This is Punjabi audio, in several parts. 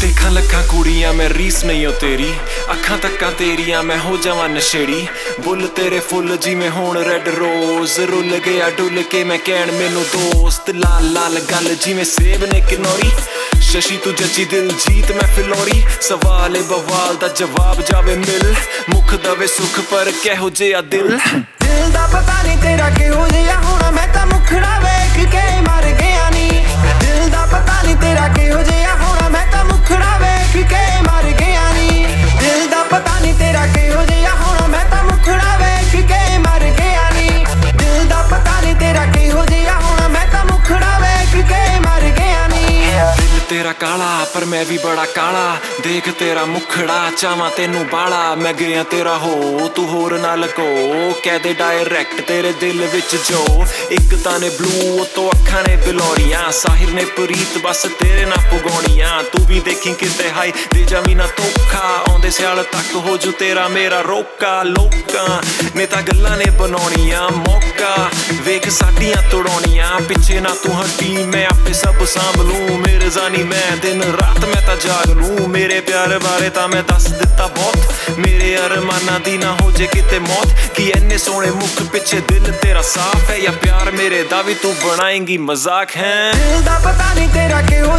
ਦੇਖਾਂ ਲੱਖਾਂ ਕੁੜੀਆਂ ਮੈਂ ਰੀਸ ਨਹੀਂ ਓ ਤੇਰੀ, ਅੱਖਾਂ ਤੱਕਾਂ ਤੇਰੀਆਂ ਮੈਂ ਹੋ ਜਾਵਾਂ ਨਸ਼ੇੜੀ। ਬੁੱਲ ਤੇਰੇ ਫੁੱਲ ਜਿਵੇਂ ਹੋਣ ਰੈੱਡ ਰੋਜ਼ ਰੁੱਲ ਗਿਆ ਡੁੱਲ ਕੇ ਮੈਂ ਕਹਿਣ ਮੈਨੂੰ ਦੋਸਤ, ਲਾਲ ਲਾਲ ਗੱਲ ਜਿਵੇਂ ਸੇਬ ਨੇ ਕਿਨੋਰੀ। ਸ਼ਸ਼ੀ ਤੂੰ ਜੱਜੀ ਦਿਲ ਜੀਤ ਮੈਂ ਫਿਲੋਰੀ, ਸਵਾਲ ਏ ਬਵਾਲ ਦਾ ਜਵਾਬ ਜਾਵੇ ਮਿਲ, ਮੁਖ ਦਵੇ ਸੁਖ ਪਰ ਕਿਹੋ ਜਿਹਾ ਦਿਲ। ਦਿਲ ਦਾ ਪਤਾ ਨਹੀਂ ਤੇਰਾ ਕਿਹੋ ਜਿਹਾ ਹੋਣਾ, ਮੈਂ ਤਾਂ ਮੁਖੜਾ ਵੇਖ ਕੇ ਮਰ ਤੇਰਾ ਕਾਲਾ, ਪਰ ਮੈਂ ਵੀ ਬੜਾ ਕਾਲਾ। ਦੇਖ ਤੇਰਾ ਮੁਖੜਾ, ਚਾਵਾਂ ਤੈਨੂੰ ਬਾਲਾ। ਮੈਂ ਗਿਆ ਤੇਰਾ ਹੋ, ਤੂੰ ਹੋਰ ਨਾ ਲਕੋ। ਕਹਿ ਦੇ ਡਾਇਰੈਕਟ ਤੇਰੇ ਦਿਲ ਵਿੱਚ ਜੋ। ਇੱਕ ਤਾਂ ਨੇ ਬਲੂ ਉਤੋਂ ਅੱਖਾਂ ਨੇ ਬਿਲੋਰੀਆਂ। ਸਾਹਿਰ ਨੇ ਪ੍ਰੀਤ, ਬਸ ਤੇਰੇ ਨਾਲ ਪੁਗਾਉਣੀਆਂ ਤੂੰ ਵੀ ਦੇਖੀ ਕਿਤੇ ਹਾਈ ਦੇ ਜਾਵੀ ਨਾ ਧੋਖਾ। ਆਉਂਦੇ ਸਿਆਲ ਤੱਕ ਹੋ ਜੂ ਤੇਰਾ ਮੇਰਾ ਰੋਕਾ। ਲੋਕਾਂ ਨੇ ਤਾਂ ਗੱਲਾਂ ਨੇ ਬਣਾਉਣੀਆਂ, ਮੌਕਾ। ਵੇਖ ਸਾਡੀਆਂ ਤੋੜਾਉਣੀਆਂ। ਪਿੱਛੇ ਨਾ ਤੂੰ ਹੱਟੀ, ਮੈਂ ਆਪੇ ਸਭ ਸਾਂਭ ਲੂੰ। ਮੇਰੇ ਜਾਨੀ ਮੈਂ ਦਿਨ ਰਾਤ ਮੈਂ ਤਾਂ ਜਾਗ ਲੂੰ। ਮੇਰੇ ਪਿਆਰ ਬਾਰੇ ਤਾਂ ਮੈਂ ਦੱਸ ਦਿੱਤਾ ਬਹੁਤ। ਮੇਰੇ ਅਰਮਾਨਾਂ ਦੀ ਨਾ ਹੋ ਜੇ ਕਿਤੇ ਮੌਤ। ਕਿ ਐਨੇ ਸੋਹਣੇ ਮੁਖ ਪਿੱਛੇ ਦਿਲ ਤੇਰਾ ਸਾਫ਼ ਹੈ ਜਾਂ ਪਿਆਰ ਮੇਰੇ ਦਾ ਵੀ ਤੂੰ ਬਣਾਏਂਗੀ ਮਜ਼ਾਕ ਹੈ। ਦਿਲ ਦਾ ਪਤਾ ਨਹੀਂ ਤੇਰਾ ਕਿਹੋ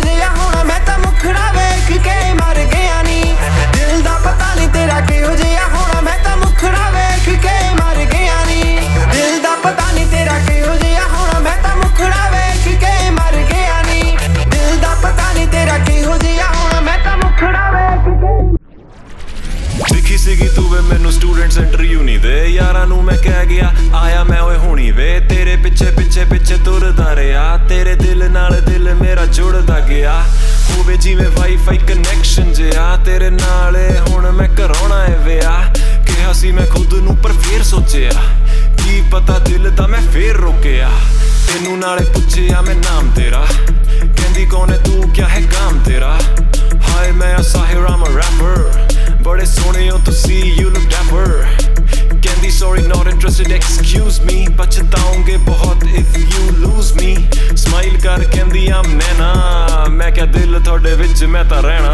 ਸੀਗੀ ਤੂੰ ਵੇ ਮੈਨੂੰ ਸਟੂਡੈਂਟ ਸੈਂਟਰ ਯੂਨੀ ਦੇ। ਯਾਰਾਂ ਨੂੰ ਮੈਂ ਕਹਿ ਗਿਆ, ਆਇਆ ਮੈਂ ਓਏ ਹੁਣੀ ਵੇ। ਤੇਰੇ ਪਿੱਛੇ ਪਿੱਛੇ ਪਿੱਛੇ ਤੁਰਦਾ ਰਿਹਾ। ਤੇਰੇ ਦਿਲ ਨਾਲ ਦਿਲ ਮੇਰਾ ਜੁੜਦਾ ਗਿਆ। ਹੋਵੇ ਜਿਵੇਂ ਵਾਈਫਾਈ ਕਨੈਕਸ਼ਨ ਜਿਆ ਤੇਰੇ ਨਾਲ ਏ, ਹੁਣ ਮੈਂ ਕਰਾਉਣਾ ਏ ਵਿਆਹ। ਕਿਹਾ ਸੀ ਮੈਂ ਖੁਦ ਨੂੰ ਪਰ ਫੇਰ ਸੋਚਿਆ। ਕੀ ਪਤਾ ਦਿਲ ਦਾ ਮੈਂ ਫੇਰ ਰੋਕਿਆ। ਤੈਨੂੰ ਨਾਲੇ ਪੁੱਛਿਆ ਮੈਂ ਨਾਮ ਤੇਰਾ। ਸੋਹਣੇ ਹੋ ਤੁਸੀਂ ਯੂ ਲੁੱਕ ਡੈਪਰ ਕਹਿੰਦੀ sorry not interested excuse me ਪਛਤਾਉਂਗੇ ਬਹੁਤ if you lose me smile ਕਰ ਕਹਿੰਦੀ ਆ ਮੈਂ ਨਾ ਮੈਂ ਕਿਹਾ ਦਿਲ ਤੁਹਾਡੇ ਵਿੱਚ ਮੈਂ ਤਾਂ ਰਹਿਣਾ